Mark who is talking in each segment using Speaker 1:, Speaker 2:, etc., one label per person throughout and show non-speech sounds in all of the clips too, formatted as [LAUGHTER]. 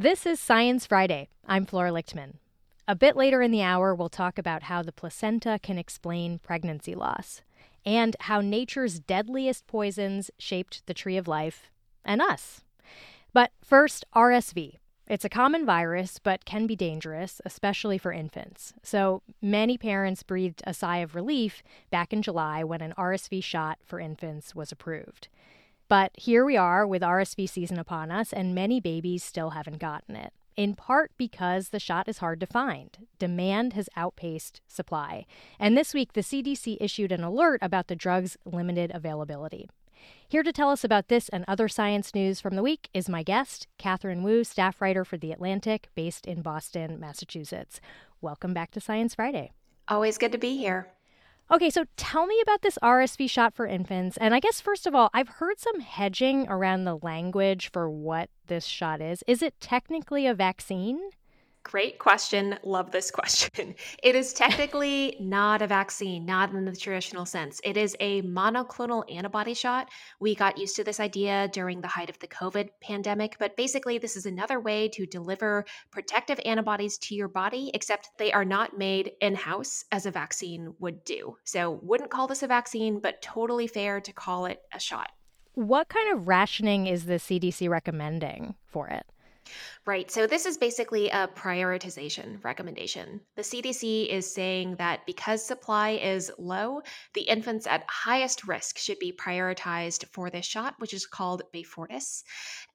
Speaker 1: This is Science Friday. I'm Flora Lichtman. A bit later in the hour, we'll talk about how the placenta can explain pregnancy loss and how nature's deadliest poisons shaped the tree of life and us. But first, RSV. It's a common virus, but can be dangerous, especially for infants. So many parents breathed a sigh of relief back in July when an RSV shot for infants was approved. But here we are with RSV season upon us, and many babies still haven't gotten it, in part because the shot is hard to find. Demand has outpaced supply. And this week, the CDC issued an alert about the drug's limited availability. Here to tell us about this and other science news from the week is my guest, Katherine Wu, staff writer for The Atlantic, based in Boston, Massachusetts. Welcome back to Science Friday.
Speaker 2: Always good to be here.
Speaker 1: Okay, so tell me about this RSV shot for infants. And I guess, first of all, I've heard some hedging around the language for what this shot is. Is it technically a vaccine?
Speaker 2: Great question. Love this question. [LAUGHS] It is technically not a vaccine, not in the traditional sense. It is a monoclonal antibody shot. We got used to this idea during the height of the COVID pandemic, but basically, this is another way to deliver protective antibodies to your body, except they are not made in house as a vaccine would do. So, wouldn't call this a vaccine, but totally fair to call it a shot.
Speaker 1: What kind of rationing is the CDC recommending for it?
Speaker 2: Right. So, this is basically a prioritization recommendation. The CDC is saying that because supply is low, the infants at highest risk should be prioritized for this shot, which is called Beyfortus.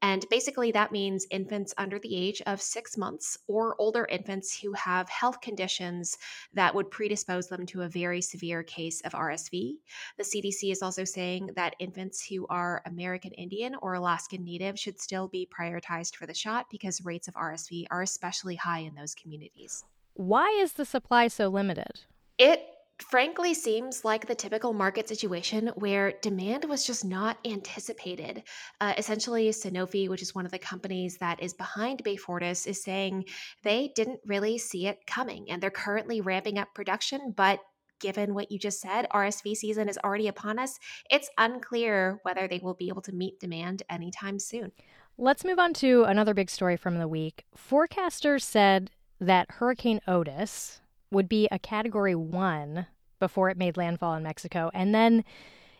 Speaker 2: And basically, that means infants under the age of six months or older infants who have health conditions that would predispose them to a very severe case of RSV. The CDC is also saying that infants who are American Indian or Alaskan Native should still be prioritized for the shot because rates of RSV are especially high in those communities.
Speaker 1: Why is the supply so limited?
Speaker 2: It frankly seems like the typical market situation where demand was just not anticipated. Uh, essentially, Sanofi, which is one of the companies that is behind Beyfortus, is saying they didn't really see it coming and they're currently ramping up production, but given what you just said, RSV season is already upon us, it's unclear whether they will be able to meet demand anytime soon.
Speaker 1: Let's move on to another big story from the week. Forecasters said that Hurricane Otis would be a category one before it made landfall in Mexico. And then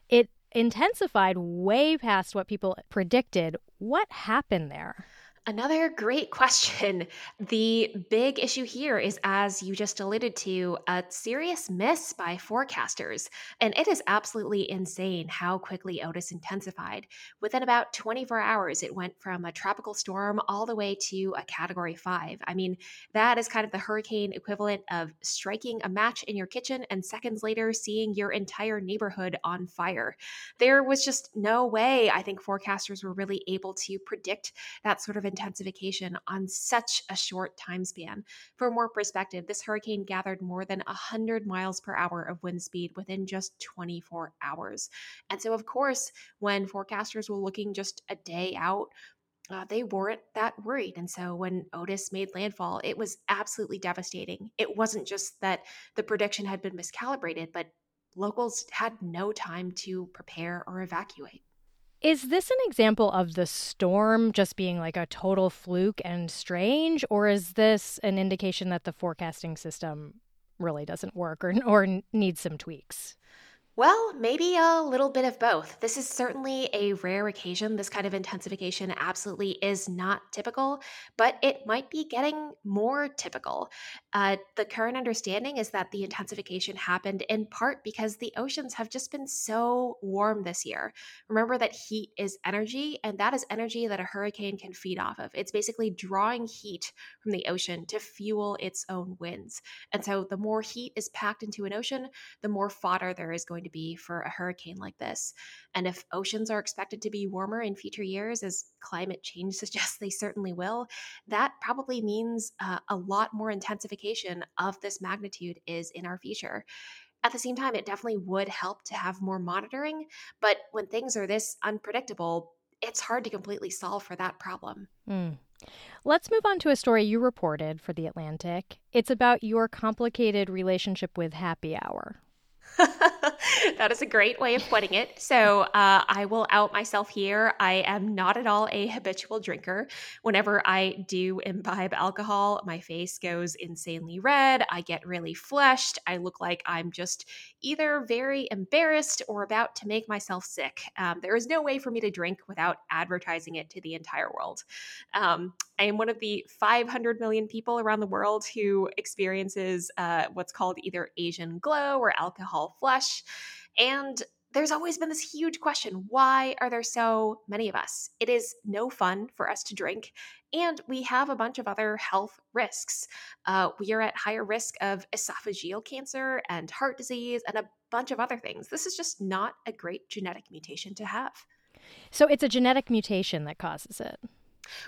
Speaker 1: it intensified way past what people predicted. What happened there?
Speaker 2: Another great question. [LAUGHS] The big issue here is, as you just alluded to, a serious miss by forecasters. And it is absolutely insane how quickly Otis intensified. Within about 24 hours, it went from a tropical storm all the way to a category five. I mean, that is kind of the hurricane equivalent of striking a match in your kitchen and seconds later seeing your entire neighborhood on fire. There was just no way I think forecasters were really able to predict that sort of intensification on such a short time span. For more perspective, this hurricane gathered more than 100 miles per hour of wind speed within just 24 hours. And so, of course, when forecasters were looking just a day out, uh, they weren't that worried. And so when Otis made landfall, it was absolutely devastating. It wasn't just that the prediction had been miscalibrated, but locals had no time to prepare or evacuate.
Speaker 1: Is this an example of the storm just being like a total fluke and strange, or is this an indication that the forecasting system really doesn't work or, or needs some tweaks?
Speaker 2: Well, maybe a little bit of both. This is certainly a rare occasion. This kind of intensification absolutely is not typical, but it might be getting more typical. Uh, the current understanding is that the intensification happened in part because the oceans have just been so warm this year. Remember that heat is energy, and that is energy that a hurricane can feed off of. It's basically drawing heat from the ocean to fuel its own winds. And so the more heat is packed into an ocean, the more fodder there is going going to be for a hurricane like this. And if oceans are expected to be warmer in future years, as climate change [LAUGHS] suggests they certainly will, that probably means uh, a lot more intensification of this magnitude is in our future. At the same time, it definitely would help to have more monitoring. But when things are this unpredictable, it's hard to completely solve for that problem.
Speaker 1: Mm. Let's move on to a story you reported for The Atlantic. It's about your complicated relationship with happy hour. [LAUGHS] [LAUGHS]
Speaker 2: that is a great way of putting it. So uh, I will out myself here. I am not at all a habitual drinker. Whenever I do imbibe alcohol, my face goes insanely red. I get really flushed. I look like I'm just either very embarrassed or about to make myself sick. Um, there is no way for me to drink without advertising it to the entire world. Um, I am one of the 500 million people around the world who experiences uh, what's called either Asian glow or alcohol flush. And there's always been this huge question why are there so many of us? It is no fun for us to drink, and we have a bunch of other health risks. Uh, we are at higher risk of esophageal cancer and heart disease and a bunch of other things. This is just not a great genetic mutation to have.
Speaker 1: So it's a genetic mutation that causes it.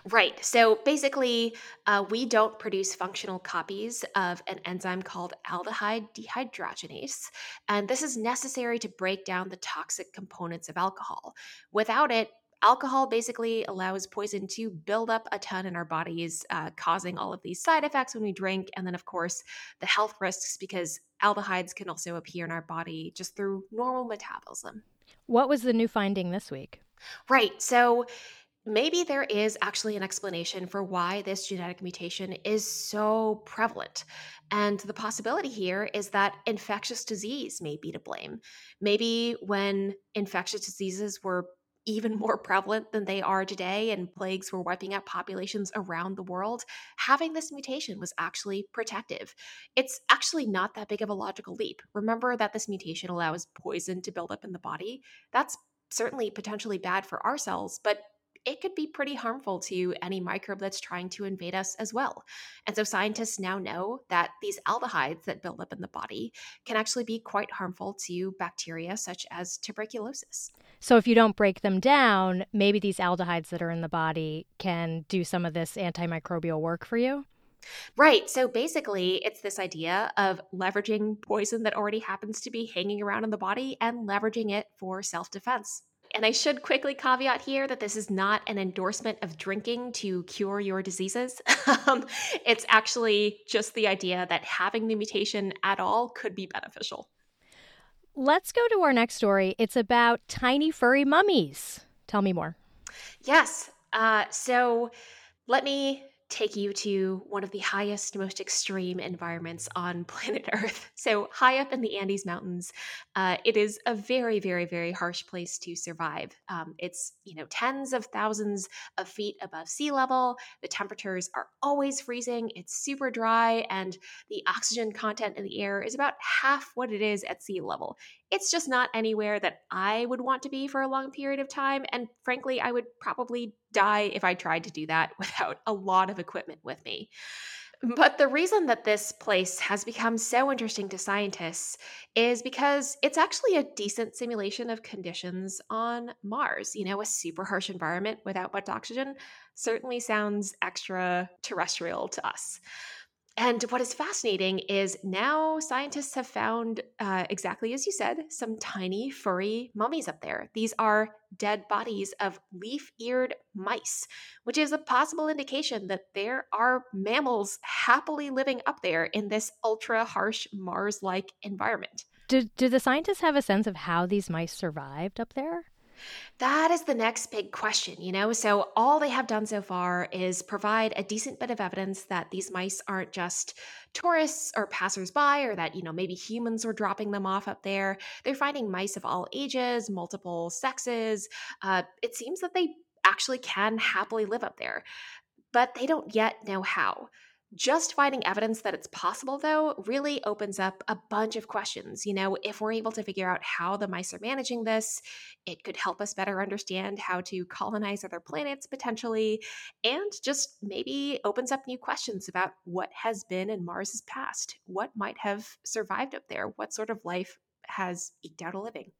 Speaker 2: Right. So basically, uh, we don't produce functional copies of an enzyme called aldehyde dehydrogenase. And this is necessary to break down the toxic components of alcohol. Without it, alcohol basically allows poison to build up a ton in our bodies, uh, causing all of these side effects when we drink. And then, of course, the health risks because aldehydes can also appear in our body just through normal metabolism.
Speaker 1: What was the new finding this week?
Speaker 2: Right. So, maybe there is actually an explanation for why this genetic mutation is so prevalent. And the possibility here is that infectious disease may be to blame. Maybe when infectious diseases were even [LAUGHS] more prevalent than they are today and plagues were wiping out populations around the world, having this mutation was actually protective. It's actually not that big of a logical leap. Remember that this mutation allows poison to build up in the body. That's certainly potentially bad for our cells, but it could be pretty harmful to any microbe that's trying to invade us as well. And so scientists now know that these aldehydes that build up in the body can actually be quite harmful to bacteria such as tuberculosis.
Speaker 1: So if you don't break them down, maybe these aldehydes that are in the body can do some of this antimicrobial work for you?
Speaker 2: Right. So basically, it's this idea of leveraging poison that already happens to be hanging around in the body and leveraging it for self defense. And I should quickly caveat here that this is not an endorsement of drinking to cure your diseases. [LAUGHS] um, it's actually just the idea that having the mutation at all could be beneficial.
Speaker 1: Let's go to our next story. It's about tiny furry mummies. Tell me more.
Speaker 2: Yes. Uh, so let me take you to one of the highest, most extreme environments on [LAUGHS] planet Earth. So, high up in the Andes Mountains, uh, it is a very, very, very harsh place to survive. Um, it's, you know, tens of thousands of feet above sea level. The temperatures are always freezing. It's super dry, and the oxygen content in the air is about half what it is at sea level it's just not anywhere that I would want to be for a long period of time. And frankly, I would probably die if I tried to do that [LAUGHS] without a lot of equipment with me. But the reason that this place has become so interesting to scientists is because it's actually a decent simulation of conditions on Mars. You know, a super harsh environment without much oxygen certainly sounds extra terrestrial to us. And what is fascinating is now scientists have found, uh, exactly as you said, some tiny furry mummies up there. These are dead bodies of leaf eared mice, which is a possible indication that there are mammals happily living up there in this ultra harsh Mars like environment.
Speaker 1: Do, do the scientists have a sense of how these mice survived up there?
Speaker 2: That is the next big question, you know? So, all they have done so far is provide a decent bit of evidence that these mice aren't just tourists or passersby, or that, you know, maybe humans were dropping them off up there. They're finding mice of all ages, multiple sexes. Uh, it seems that they actually can happily live up there, but they don't yet know how. Just finding evidence that it's possible, though, really opens up a bunch of questions. You know, if we're able to figure out how the mice are managing this, it could help us better understand how to colonize other planets potentially, and just maybe opens up new questions about what has been in Mars's past. What might have survived up there? What sort of life has eked out a living?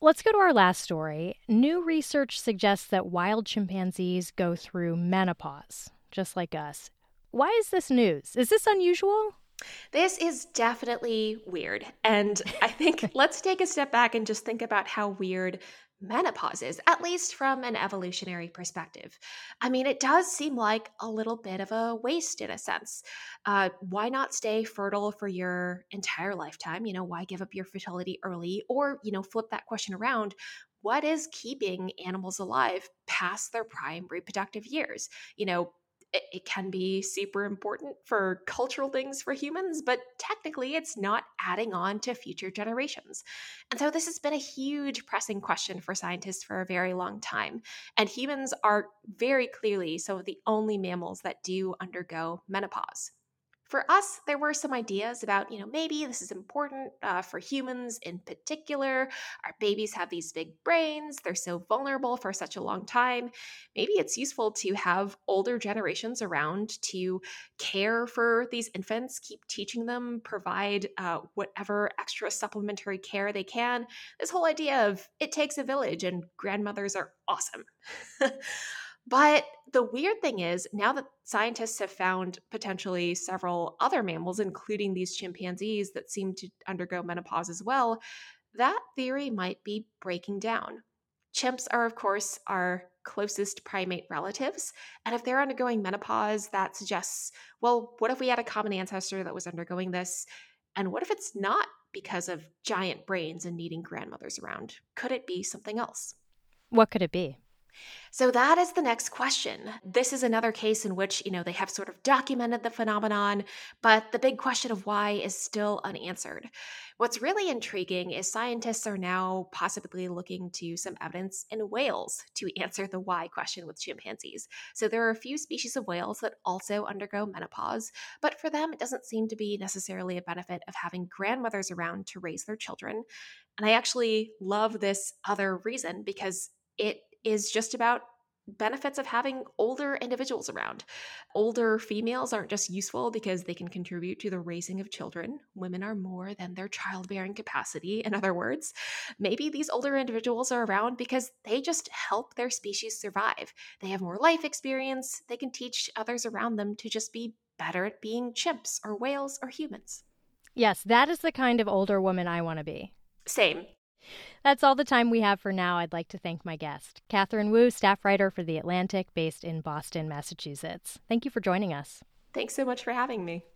Speaker 1: Let's go to our last story. New research suggests that wild chimpanzees go through menopause, just like us. Why is this news? Is this unusual?
Speaker 2: This is definitely weird. And [LAUGHS] I think let's take a step back and just think about how weird menopause is, at least from an evolutionary perspective. I mean, it does seem like a little bit of a waste in a sense. Uh, why not stay fertile for your entire lifetime? You know, why give up your fertility early? Or, you know, flip that question around. What is keeping animals alive past their prime reproductive years? You know, it, it can be super important for cultural things for humans, but technically it's not adding on to future generations. And so this has been a huge pressing question for scientists for a very long time. And humans are very clearly some of the only mammals that do undergo menopause. For us, there were some ideas about, you know, maybe this is important uh, for humans in particular. Our babies have these big brains, they're so vulnerable for such a long time. Maybe it's useful to have older generations around to care for these infants, keep teaching them, provide uh, whatever extra supplementary care they can. This whole idea of it takes a village and grandmothers are awesome. [LAUGHS] But the weird thing is, now that scientists have found potentially several other mammals, including these chimpanzees, that seem to undergo menopause as well, that theory might be breaking down. Chimps are, of course, our closest primate relatives. And if they're undergoing menopause, that suggests well, what if we had a common ancestor that was undergoing this? And what if it's not because of giant brains and needing grandmothers around? Could it be something else?
Speaker 1: What could it be?
Speaker 2: So that is the next question. This is another case in which, you know, they have sort of documented the phenomenon, but the big question of why is still unanswered. What's really intriguing is scientists are now possibly looking to some evidence in whales to [LAUGHS] answer the why question with chimpanzees. So there are a few species of whales that also undergo menopause, but for them it doesn't seem to be necessarily a benefit of having grandmothers around to raise their children. And I actually love this other reason because it is just about benefits of having older individuals around. Older females aren't just useful because they can contribute to the raising of children. Women are more than their childbearing capacity, in other words. Maybe these older individuals are around because they just help their species survive. They have more life experience, they can teach others around them to just be better at being chimps or whales or humans.
Speaker 1: Yes, that is the kind of older woman I want to be.
Speaker 2: Same.
Speaker 1: That's all the time we have for now. I'd like to thank my guest, Katherine Wu, staff writer for The Atlantic, based in Boston, Massachusetts. Thank you for joining us.
Speaker 2: Thanks so much for having me.